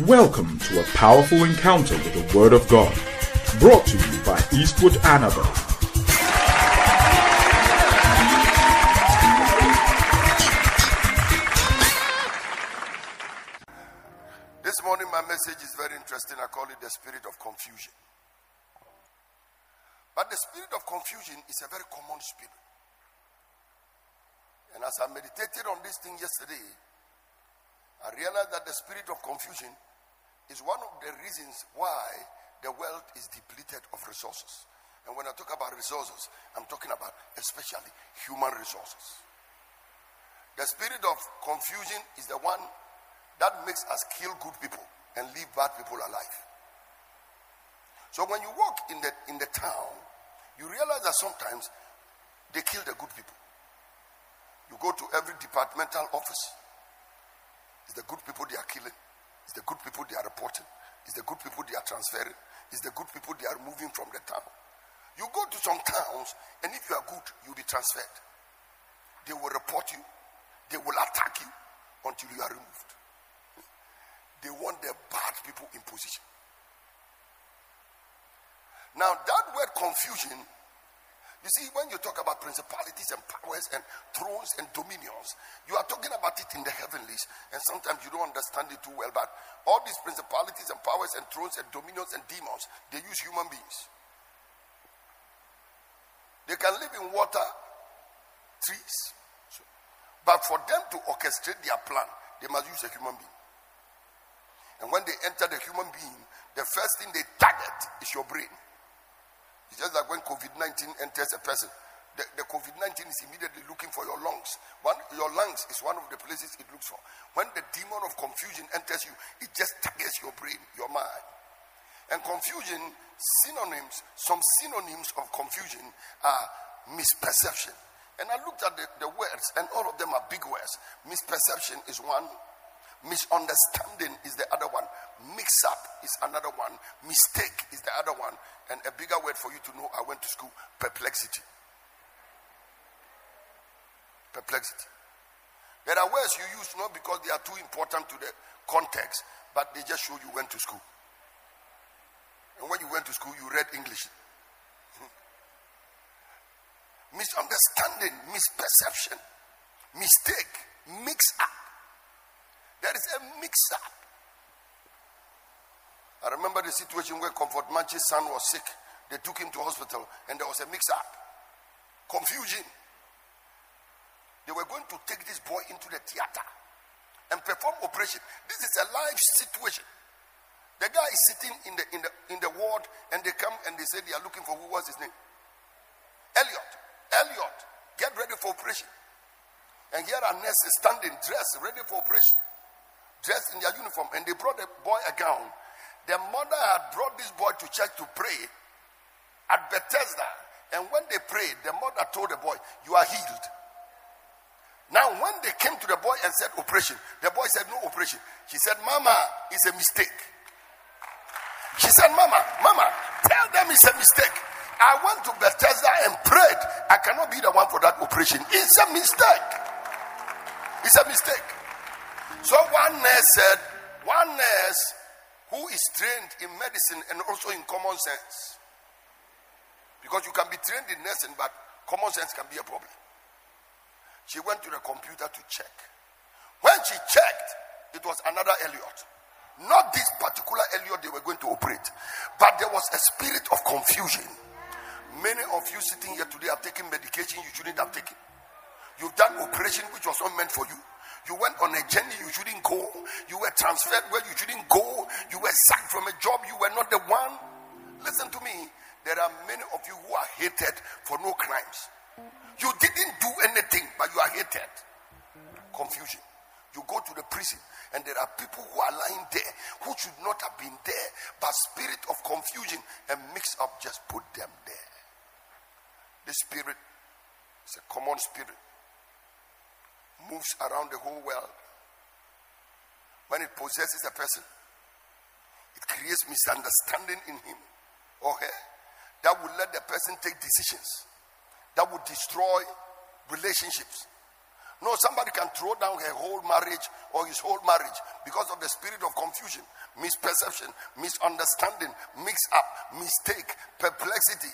Welcome to a powerful encounter with the Word of God, brought to you by Eastwood Anaba. This morning, my message is very interesting. I call it the spirit of confusion. But the spirit of confusion is a very common spirit. And as I meditated on this thing yesterday, I realized that the spirit of confusion is one of the reasons why the world is depleted of resources. And when I talk about resources, I'm talking about especially human resources. The spirit of confusion is the one that makes us kill good people and leave bad people alive. So when you walk in the in the town, you realize that sometimes they kill the good people. You go to every departmental office. It's the good people they are killing. It's the good people they are reporting. It's the good people they are transferring. It's the good people they are moving from the town. You go to some towns, and if you are good, you'll be transferred. They will report you. They will attack you until you are removed. They want the bad people in position. Now, that word confusion, you see, when you talk about principalities and powers and thrones and dominions, you are talking about it in the heavenlies, and sometimes you don't understand it too well. But all these principalities and powers and thrones and dominions and demons, they use human beings. They can live in water, trees. But for them to orchestrate their plan, they must use a human being. And when they enter the human being, the first thing they target is your brain. It's just like when COVID 19 enters a person, the, the COVID 19 is immediately looking for your lungs. One, your lungs is one of the places it looks for. When the demon of confusion enters you, it just targets your brain, your mind. And confusion, synonyms, some synonyms of confusion are misperception. And I looked at the, the words, and all of them are big words. Misperception is one, Misunderstanding is the other one. Mix up is another one. Mistake is the other one. And a bigger word for you to know I went to school perplexity. Perplexity. There are words you use not because they are too important to the context, but they just show you went to school. And when you went to school, you read English. Misunderstanding, misperception, mistake, mix up. There is a mix up. I remember the situation where Comfort Manchi's son was sick. They took him to hospital and there was a mix up. Confusion. They were going to take this boy into the theater and perform operation. This is a live situation. The guy is sitting in the in the in the ward and they come and they say they are looking for who was his name? Elliot. Elliot, get ready for operation. And here are nurses standing, dressed, ready for operation dressed in their uniform, and they brought the boy a gown. The mother had brought this boy to church to pray at Bethesda. And when they prayed, the mother told the boy, You are healed. Now, when they came to the boy and said operation, the boy said no operation. She said, Mama, it's a mistake. She said, Mama, Mama, tell them it's a mistake. I went to Bethesda and prayed. I cannot be the one for that operation. It's a mistake. It's a mistake. So one nurse said, one nurse who is trained in medicine and also in common sense. Because you can be trained in nursing, but common sense can be a problem. She went to the computer to check. When she checked, it was another Elliot. Not this particular Elliot they were going to operate, but there was a spirit of confusion. Many of you sitting here today have taken medication you shouldn't have taken. You've done operation which was not meant for you. You went on a journey you shouldn't go. You were transferred where you shouldn't go. You were sacked from a job you were not the one. Listen to me. There are many of you who are hated for no crimes. You didn't do anything, but you are hated. Confusion. You go to the prison, and there are people who are lying there who should not have been there, but spirit of confusion and mix up just put them there. The spirit is a common spirit moves around the whole world. When it possesses a person, it creates misunderstanding in him or her that will let the person take decisions that would destroy relationships. No, somebody can throw down her whole marriage or his whole marriage because of the spirit of confusion, misperception, misunderstanding, mix up, mistake, perplexity.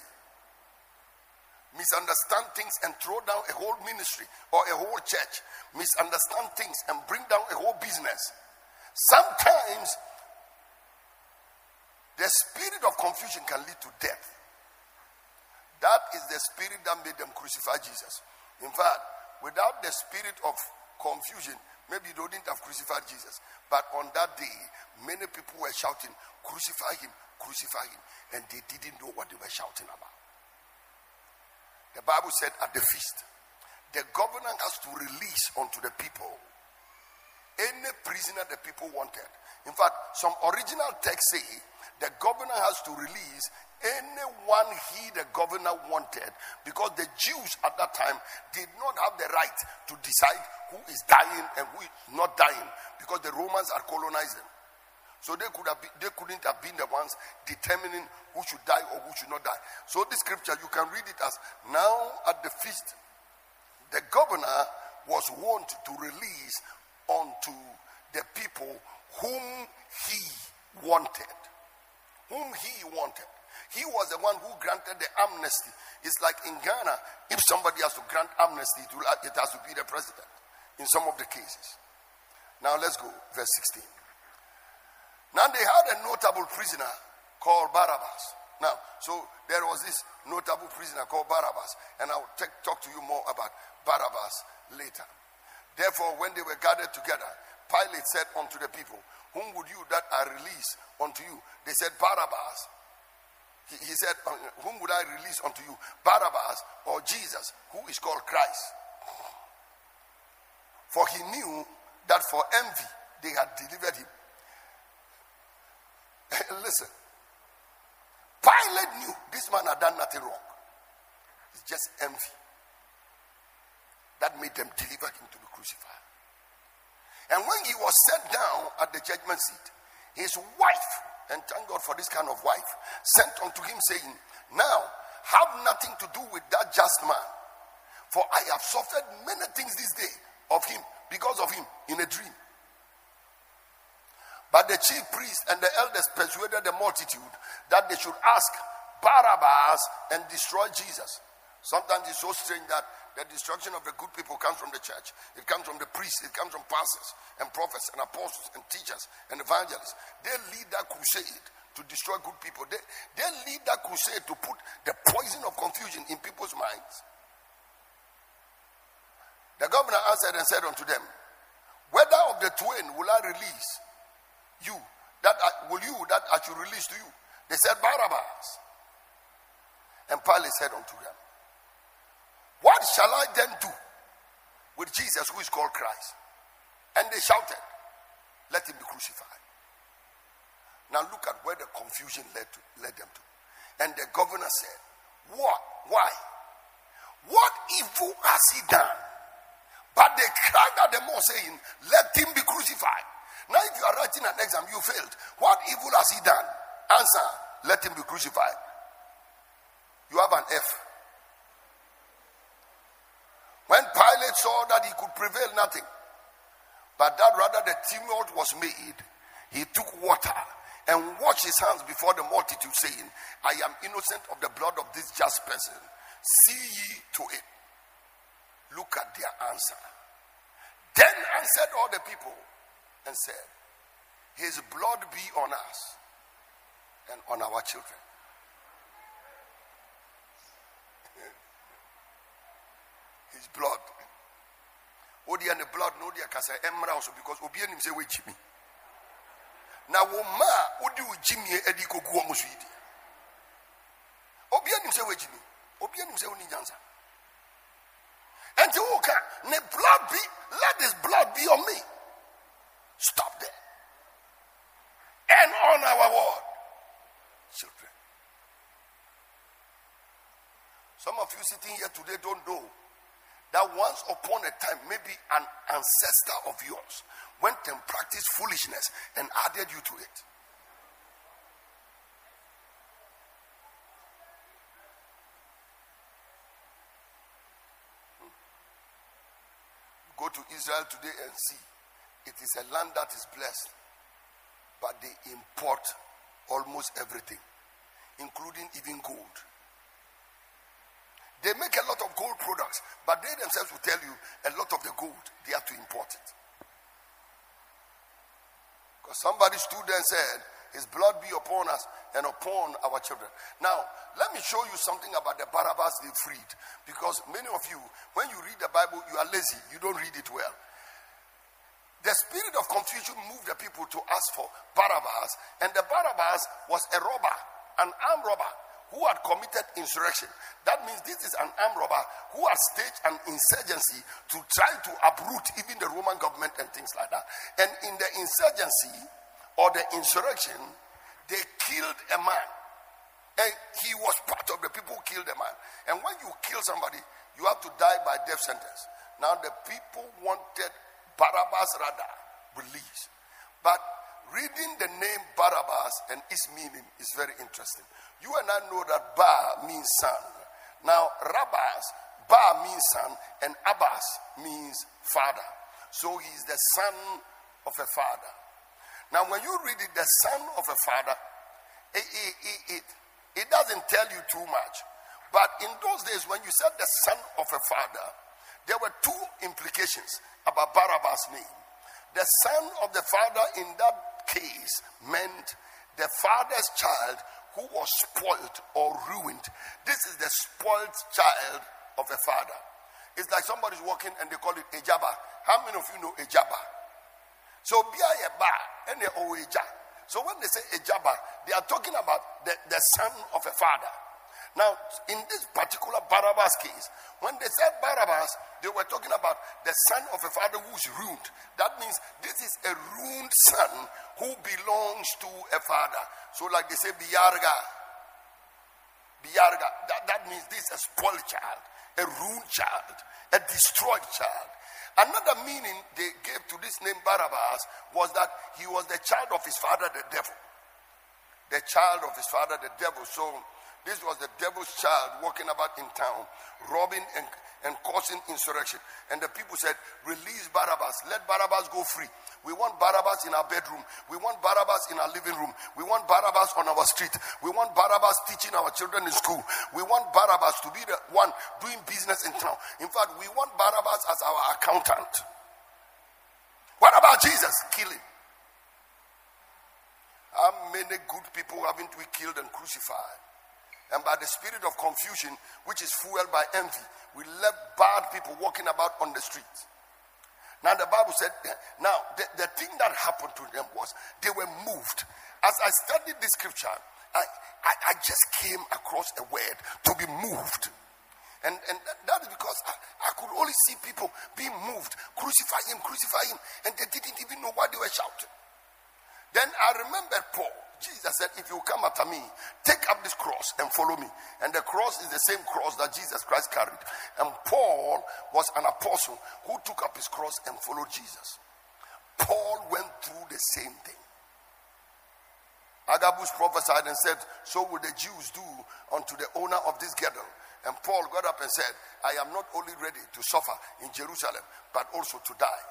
Misunderstand things and throw down a whole ministry or a whole church. Misunderstand things and bring down a whole business. Sometimes the spirit of confusion can lead to death. That is the spirit that made them crucify Jesus. In fact, without the spirit of confusion, maybe they wouldn't have crucified Jesus. But on that day, many people were shouting, Crucify him, crucify him. And they didn't know what they were shouting about. The Bible said at the feast, the governor has to release unto the people any prisoner the people wanted. In fact, some original texts say the governor has to release anyone he, the governor, wanted because the Jews at that time did not have the right to decide who is dying and who is not dying because the Romans are colonizing. So they could have been, they couldn't have been the ones determining who should die or who should not die. So this scripture you can read it as now at the feast, the governor was wont to release unto the people whom he wanted. Whom he wanted. He was the one who granted the amnesty. It's like in Ghana, if somebody has to grant amnesty, it has to be the president in some of the cases. Now let's go, verse 16. Now they had a notable prisoner called Barabbas. Now, so there was this notable prisoner called Barabbas, and I'll take, talk to you more about Barabbas later. Therefore, when they were gathered together, Pilate said unto the people, Whom would you that I release unto you? They said, Barabbas. He, he said, uh, Whom would I release unto you? Barabbas or Jesus, who is called Christ. For he knew that for envy they had delivered him. Listen, Pilate knew this man had done nothing wrong. It's just envy that made them deliver him to be crucified. And when he was set down at the judgment seat, his wife, and thank God for this kind of wife, sent unto him, saying, Now have nothing to do with that just man, for I have suffered many things this day of him, because of him, in a dream. But the chief priest and the elders persuaded the multitude that they should ask Barabbas and destroy Jesus. Sometimes it's so strange that the destruction of the good people comes from the church. It comes from the priests. It comes from pastors and prophets and apostles and teachers and evangelists. They lead that crusade to destroy good people. They, they lead that crusade to put the poison of confusion in people's minds. The governor answered and said unto them, Whether of the twain will I release you? That I, will you that I should release to you? They said, Barabbas. And Pilate said unto them, what shall I then do with Jesus, who is called Christ? And they shouted, Let him be crucified. Now look at where the confusion led, to, led them to. And the governor said, What? Why? What evil has he done? But they cried at the more, saying, Let him be crucified. Now, if you are writing an exam, you failed. What evil has he done? Answer, let him be crucified. You have an F. When Pilate saw that he could prevail nothing, but that rather the tumult was made, he took water and washed his hands before the multitude, saying, I am innocent of the blood of this just person. See ye to it. Look at their answer. Then answered all the people and said, His blood be on us and on our children. his blood. Odi and the blood no dia kasa emra also because obi anim say we jimi. Na wo ma odi wo jimi edi kogu omo so yidi. Obi anim say we jimi. Obi anim say oni nyansa. Enti wo ka ne blood be let this blood be on me. Stop there. And on our word. Children. Some of you sitting here today don't know that once upon a time, maybe an ancestor of yours went and practiced foolishness and added you to it. Hmm. Go Go to Israel today and see. It is a land that is blessed, but they import almost everything, including even gold. They make a lot of gold products, but they themselves will tell you a lot of the gold they have to import it. Because somebody stood there and said, His blood be upon us and upon our children. Now, let me show you something about the Barabbas they freed. Because many of you, when you read the Bible, you are lazy, you don't read it well. The spirit of confusion moved the people to ask for Barabbas, and the Barabbas was a robber, an armed robber who had committed insurrection. That means this is an armed robber who has staged an insurgency to try to uproot even the Roman government and things like that. And in the insurgency or the insurrection, they killed a man. And he was part of the people who killed a man. And when you kill somebody, you have to die by death sentence. Now the people wanted Barabbas rather believes. But reading the name Barabbas and its meaning is very interesting. You and I know that Ba means son. Now, Rabbas, Ba means son, and Abbas means father. So he is the son of a father. Now, when you read it, the son of a father, it, it, it, it doesn't tell you too much. But in those days, when you said the son of a father, there were two implications about Barabbas' name. The son of the father in that case meant the father's child who was spoiled or ruined. This is the spoiled child of a father. It's like somebody's walking and they call it a jabba. How many of you know a jabba? So be a ba and oeja. So when they say a jabba, they are talking about the, the son of a father. Now, in this particular Barabbas case, when they said Barabbas, they were talking about the son of a father who's ruined. That means this is a ruined son who belongs to a father. So, like they say, Biarga. Biarga. That, that means this is a spoiled child, a ruined child, a destroyed child. Another meaning they gave to this name Barabbas was that he was the child of his father, the devil. The child of his father, the devil. So, this was the devil's child walking about in town, robbing and, and causing insurrection. And the people said, Release Barabbas. Let Barabbas go free. We want Barabbas in our bedroom. We want Barabbas in our living room. We want Barabbas on our street. We want Barabbas teaching our children in school. We want Barabbas to be the one doing business in town. In fact, we want Barabbas as our accountant. What about Jesus? Kill him. How many good people haven't we killed and crucified? And by the spirit of confusion, which is fueled by envy, we left bad people walking about on the streets. Now, the Bible said, now, the, the thing that happened to them was they were moved. As I studied this scripture, I, I, I just came across a word to be moved. And, and that is because I, I could only see people being moved, crucify him, crucify him, and they didn't even know why they were shouting. Then I remembered Paul. Jesus said, If you come after me, take up this cross and follow me. And the cross is the same cross that Jesus Christ carried. And Paul was an apostle who took up his cross and followed Jesus. Paul went through the same thing. Agabus prophesied and said, So will the Jews do unto the owner of this girdle. And Paul got up and said, I am not only ready to suffer in Jerusalem, but also to die.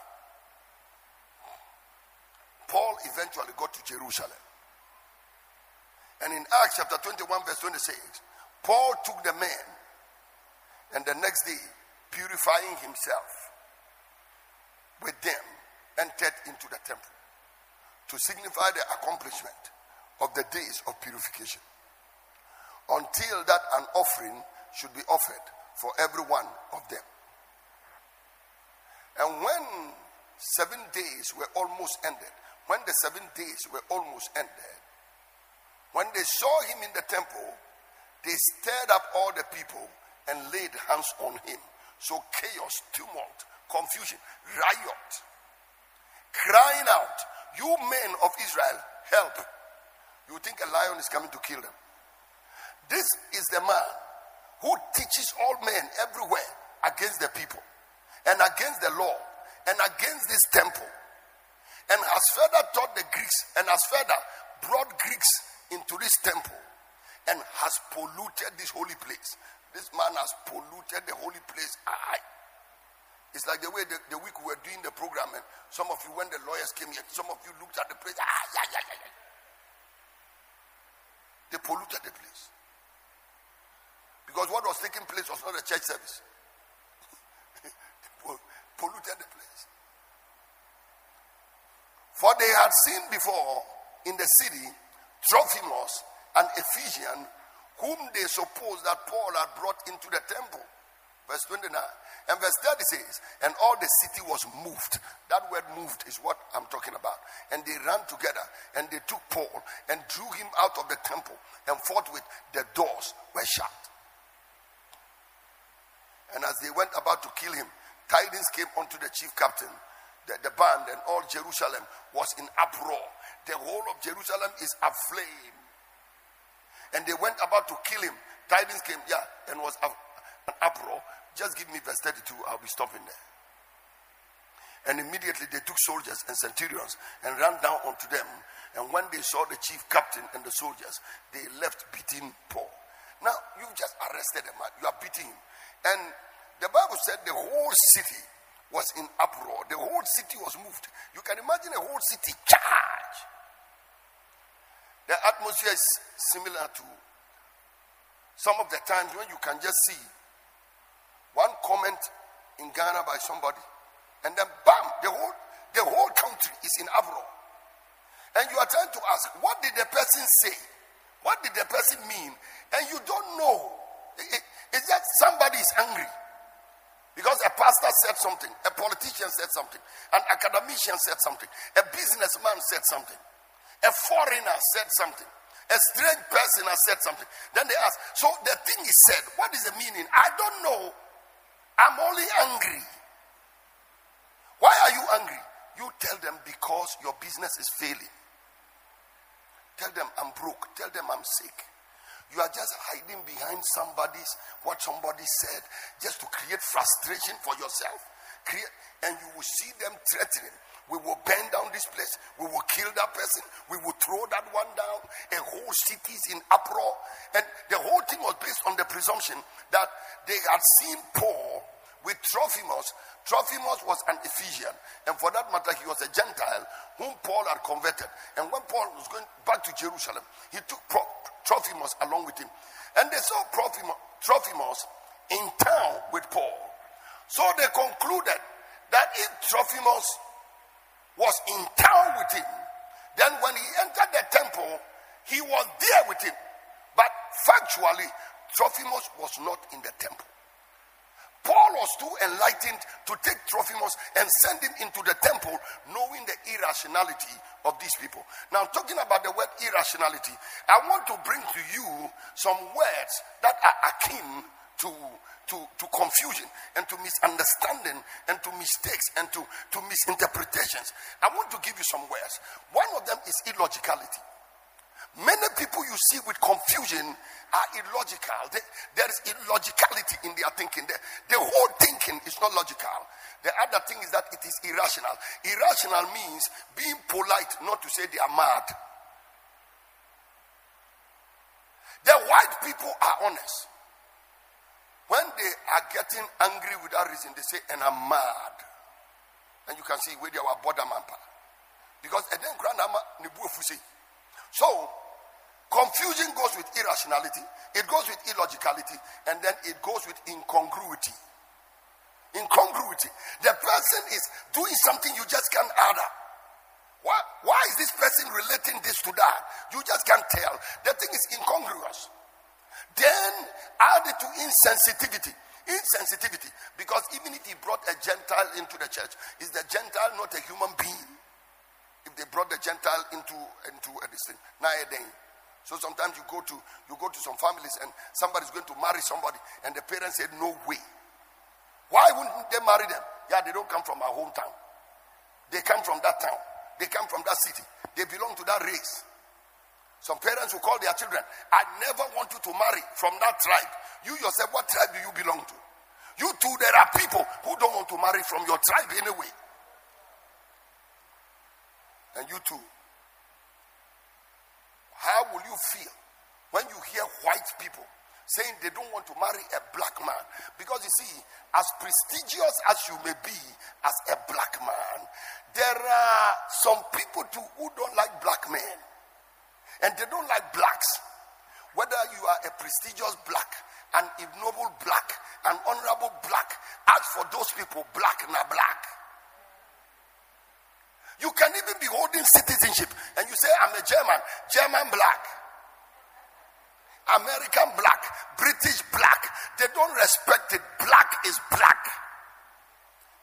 Paul eventually got to Jerusalem. And in Acts chapter 21, verse 26, Paul took the men and the next day, purifying himself with them, entered into the temple to signify the accomplishment of the days of purification until that an offering should be offered for every one of them. And when seven days were almost ended, when the seven days were almost ended, when they saw him in the temple, they stirred up all the people and laid hands on him. So chaos, tumult, confusion, riot, crying out, You men of Israel, help. You think a lion is coming to kill them. This is the man who teaches all men everywhere against the people and against the law and against this temple and has further taught the Greeks and has further brought Greeks into this temple and has polluted this holy place. This man has polluted the holy place. I. It's like the way the, the week we were doing the program, and some of you, when the lawyers came here, some of you looked at the place. Ah, yeah, yeah, yeah, yeah. They polluted the place. Because what was taking place was not a church service. They polluted the place. For they had seen before in the city Trophimus, an Ephesian, whom they supposed that Paul had brought into the temple. Verse 29. And verse 30 says, And all the city was moved. That word moved is what I'm talking about. And they ran together and they took Paul and drew him out of the temple. And forthwith the doors were shut. And as they went about to kill him, tidings came unto the chief captain. The, the band and all Jerusalem was in uproar. The whole of Jerusalem is aflame. And they went about to kill him. Tidings came, yeah, and was an uproar. Just give me verse 32, I'll be stopping there. And immediately they took soldiers and centurions and ran down unto them. And when they saw the chief captain and the soldiers, they left beating Paul. Now, you've just arrested a man, you are beating him. And the Bible said the whole city was in uproar, the whole city was moved. You can imagine a whole city charge. The atmosphere is similar to some of the times when you can just see one comment in Ghana by somebody, and then bam, the whole the whole country is in uproar. And you are trying to ask, what did the person say? What did the person mean? And you don't know. It, it, it's that somebody is angry. Because a pastor said something, a politician said something, an academician said something, a businessman said something, a foreigner said something, a strange person has said something. Then they ask, So the thing is said, what is the meaning? I don't know. I'm only angry. Why are you angry? You tell them because your business is failing. Tell them I'm broke. Tell them I'm sick. You are just hiding behind somebody's what somebody said just to create frustration for yourself. Create, and you will see them threatening. We will burn down this place. We will kill that person. We will throw that one down. A whole city is in uproar. And the whole thing was based on the presumption that they had seen Paul with Trophimus. Trophimus was an Ephesian, and for that matter, he was a Gentile whom Paul had converted. And when Paul was going back to Jerusalem, he took Trophimus along with him. And they saw Trophimus in town with Paul. So they concluded that if Trophimus was in town with him, then when he entered the temple, he was there with him. But factually, Trophimus was not in the temple. Paul was too enlightened to take Trophimus and send him into the temple, knowing the irrationality of these people. Now, talking about the word irrationality, I want to bring to you some words that are akin to, to, to confusion and to misunderstanding and to mistakes and to, to misinterpretations. I want to give you some words. One of them is illogicality. Many people you see with confusion are illogical. They, there is illogicality in their thinking. The, the whole thinking is not logical. The other thing is that it is irrational. Irrational means being polite, not to say they are mad. The white people are honest. When they are getting angry without reason, they say, and I'm mad. And you can see where they are border mampa. Because and then grandma So Confusion goes with irrationality, it goes with illogicality, and then it goes with incongruity. Incongruity. The person is doing something you just can't add. Why, why is this person relating this to that? You just can't tell. The thing is incongruous. Then add it to insensitivity. Insensitivity. Because even if he brought a Gentile into the church, is the Gentile not a human being? If they brought the Gentile into, into a thing, nowadays. So sometimes you go to you go to some families and somebody's going to marry somebody and the parents said no way. Why wouldn't they marry them? Yeah, they don't come from our hometown. They come from that town. They come from that city. They belong to that race. Some parents will call their children, I never want you to marry from that tribe. You yourself, what tribe do you belong to? You too, there are people who don't want to marry from your tribe anyway. And you too, how will you feel when you hear white people saying they don't want to marry a black man. Because you see, as prestigious as you may be as a black man, there are some people too who don't like black men. And they don't like blacks. Whether you are a prestigious black, an ignoble black, an honorable black, as for those people, black na black. You can even be holding you say, I'm a German, German black. American black, British black. They don't respect it. Black is black.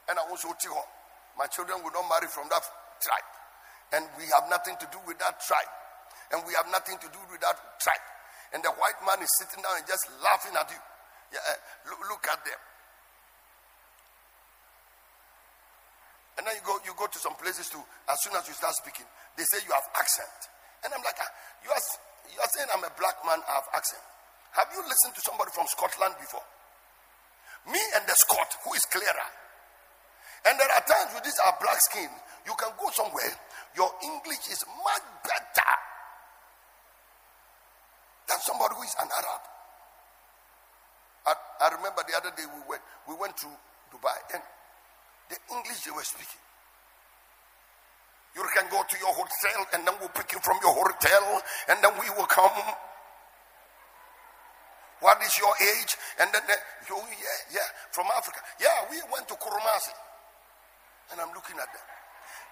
And I also tell my children will not marry from that tribe. And we have nothing to do with that tribe. And we have nothing to do with that tribe. And the white man is sitting down and just laughing at you. Yeah, eh, look, look at them. And then you go, you go to some places too. As soon as you start speaking, they say you have accent. And I'm like, ah, you are you are saying I'm a black man, I have accent. Have you listened to somebody from Scotland before? Me and the Scot, who is clearer. And there are times with this our black skin, you can go somewhere, your English is much better than somebody who is an Arab. I, I remember the other day we went we went to Dubai and the English they were speaking. You can go to your hotel and then we'll pick you from your hotel and then we will come. What is your age? And then, they, you, yeah, yeah, from Africa. Yeah, we went to Kurumasi. And I'm looking at them.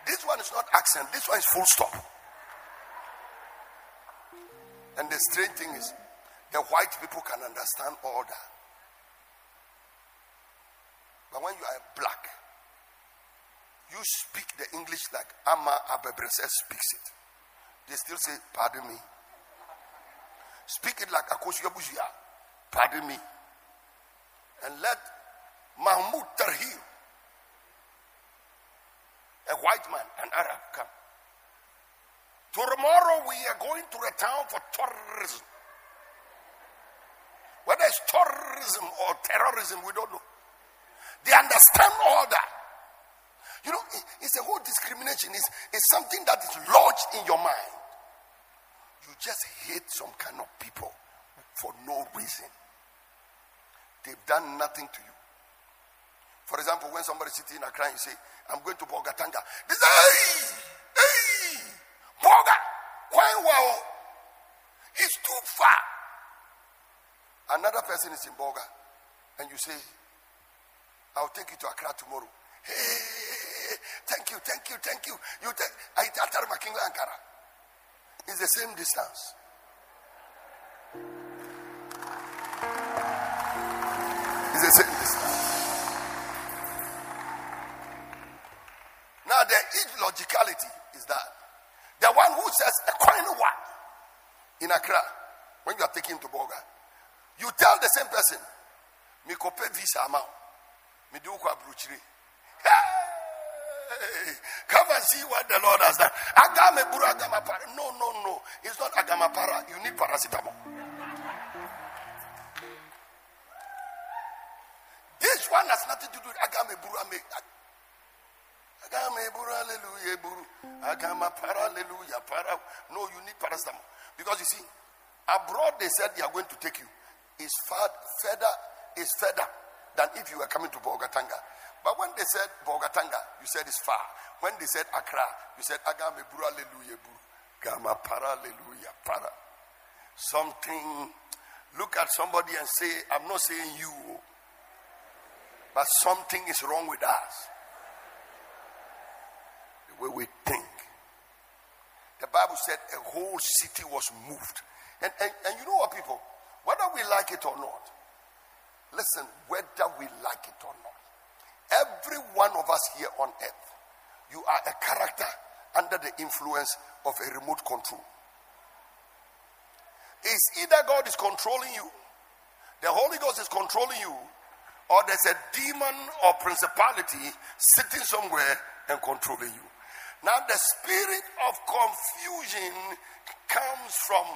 This one is not accent, this one is full stop. And the strange thing is, the white people can understand all that. But when you are black, you speak the English like Ama Abebrese speaks it. They still say, Pardon me. Speak it like Akosua Busia. Pardon me. And let Mahmoud Tarhir, a white man, an Arab, come. Tomorrow we are going to a town for tourism. Whether it's tourism or terrorism, we don't know. They understand all that. You know, it's a whole discrimination. It's, it's something that is lodged in your mind. You just hate some kind of people for no reason. They've done nothing to you. For example, when somebody sitting in a crying, say, I'm going to Bolgatanga. They say, hey, hey, Boga, wow, it's too far. Another person is in Boga, and you say, I'll take you to Accra tomorrow. Hey, thank you, thank you, thank you. You take I Makinga Ankara. It's the same distance. It's the same distance. Now the illogicality is that the one who says a coin one in Accra when you are taking to Boga, you tell the same person, "Me visa amount, me do kwa bruchiri." Hey, come and see what the Lord has done. Agame buru agama para. No, no, no. It's not agama para. You need paracetamol. This one has nothing to do with agame buru. Agame buru, hallelujah, buru. Agama para, hallelujah, para. No, you need paracetamol. Because you see, abroad they said they are going to take you. It's far, further, it's further than if you were coming to Bolgatanga. But when they said Bolgatanga, you said it's far. When they said Accra, you said Agame Buru, hallelujah, Buru. Gama para, hallelujah, para. Something, look at somebody and say, I'm not saying you, but something is wrong with us. The way we think. The Bible said a whole city was moved. And, and, and you know what, people? Whether we like it or not, listen, whether we like it or not, Every one of us here on earth, you are a character under the influence of a remote control. It's either God is controlling you, the Holy Ghost is controlling you, or there's a demon or principality sitting somewhere and controlling you. Now, the spirit of confusion comes from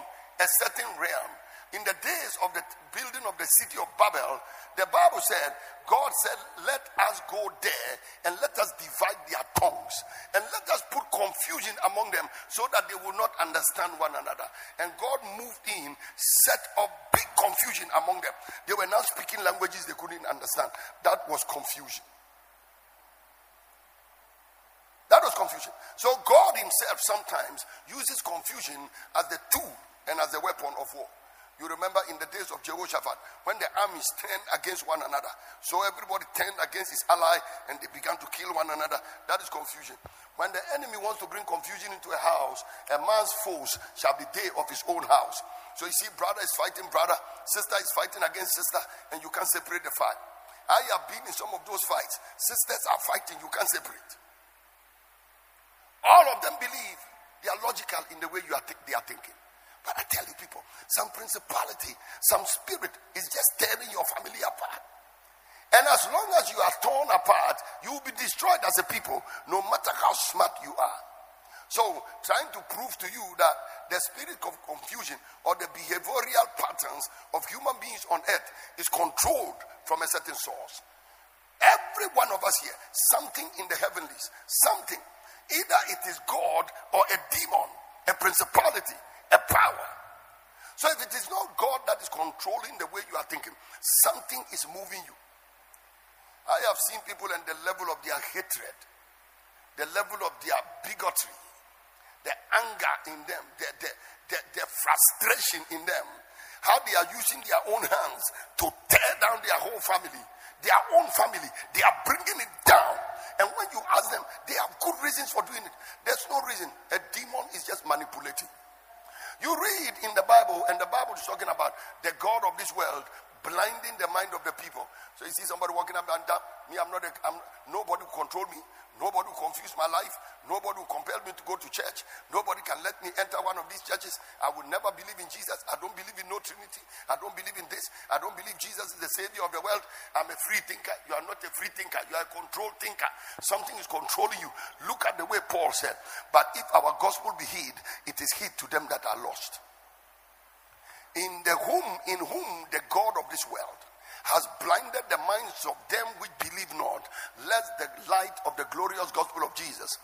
a certain realm, In the days of the building of the city of Babel, the Bible said, God said, Let us go there and let us divide their tongues and let us put confusion among them so that they will not understand one another. And God moved in, set up big confusion among them. They were now speaking languages they couldn't understand. That was confusion. That was confusion. So God Himself sometimes uses confusion as the tool and as a weapon of war. You remember in the days of Jehoshaphat when the armies turned against one another. So everybody turned against his ally and they began to kill one another. That is confusion. When the enemy wants to bring confusion into a house, a man's foes shall be they of his own house. So you see, brother is fighting brother, sister is fighting against sister, and you can't separate the fight. I have been in some of those fights. Sisters are fighting, you can't separate. All of them believe they are logical in the way you are th- they are thinking. But I tell you, people, some principality, some spirit is just tearing your family apart. And as long as you are torn apart, you will be destroyed as a people, no matter how smart you are. So, trying to prove to you that the spirit of confusion or the behavioral patterns of human beings on earth is controlled from a certain source. Every one of us here, something in the heavenlies, something Either it is God or a demon, a principality, a power. So if it is not God that is controlling the way you are thinking, something is moving you. I have seen people and the level of their hatred, the level of their bigotry, the anger in them, the, the, the, the frustration in them, how they are using their own hands to tear down their whole family, their own family. They are bringing it down. And when you ask them, they have good reasons for doing it. There's no reason. A demon is just manipulating. You read in the Bible, and the Bible is talking about the God of this world blinding the mind of the people. So you see somebody walking up and down. Me, I'm not. A, I'm, nobody will control me. Nobody will confuse my life. Nobody will compel me to go to church. Nobody can let me enter one of these churches. I will never believe in Jesus. I don't believe in no Trinity. I don't believe in this. I don't believe Jesus is the Savior of the world. I'm a free thinker. You are not a free thinker. You are a controlled thinker. Something is controlling you. Look at the way Paul said. But if our gospel be hid, it is hid to them that are lost in the whom in whom the god of this world has blinded the minds of them which believe not lest the light of the glorious gospel of jesus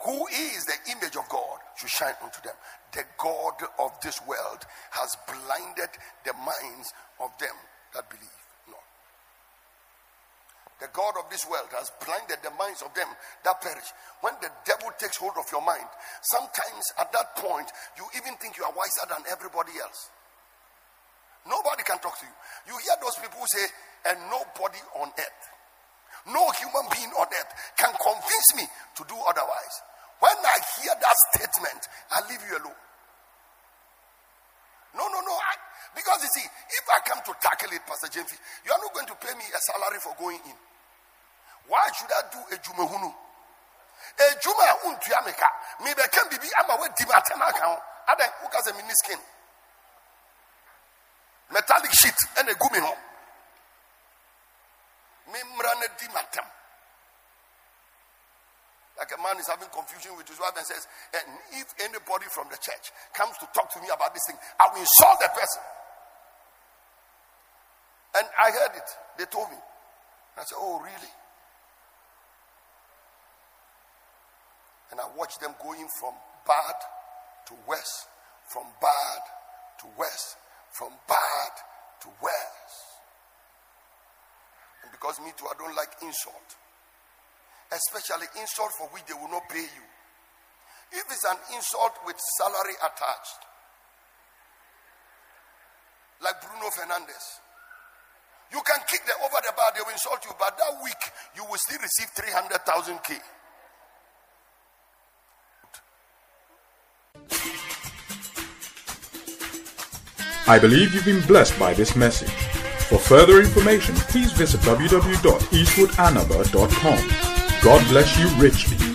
who is the image of god should shine unto them. The god of this world has blinded the minds of them that believe the God of this world has blinded the minds of them that perish. When the devil takes hold of your mind, sometimes at that point, you even think you are wiser than everybody else. Nobody can talk to you. You hear those people say, and nobody on earth, no human being on earth can convince me to do otherwise. When I hear that statement, I leave you alone. No, no, no. I, because you see, if I come to tackle it, Pastor James, you are not going to pay me a salary for going in. Why should I do a jumahunu? A juma untua meka. Me be can bibi ama we di matema kan. Adan who can say mini skin. Metallic sheet and a gumi ho. Me mrane di matem. Like a man is having confusion with his wife and says, and if anybody from the church comes to talk to me about this thing, I will insult the person. And I heard it. They told me. I said, Oh, really? And I watched them going from bad to worse, from bad to worse, from bad to worse. And because me too, I don't like insult. Especially insult for which they will not pay you. If it's an insult with salary attached, like Bruno Fernandes, you can kick them over the bar, they will insult you, but that week you will still receive 300,000 K. I believe you've been blessed by this message. For further information, please visit www.eastwoodanaba.com. God bless you richly.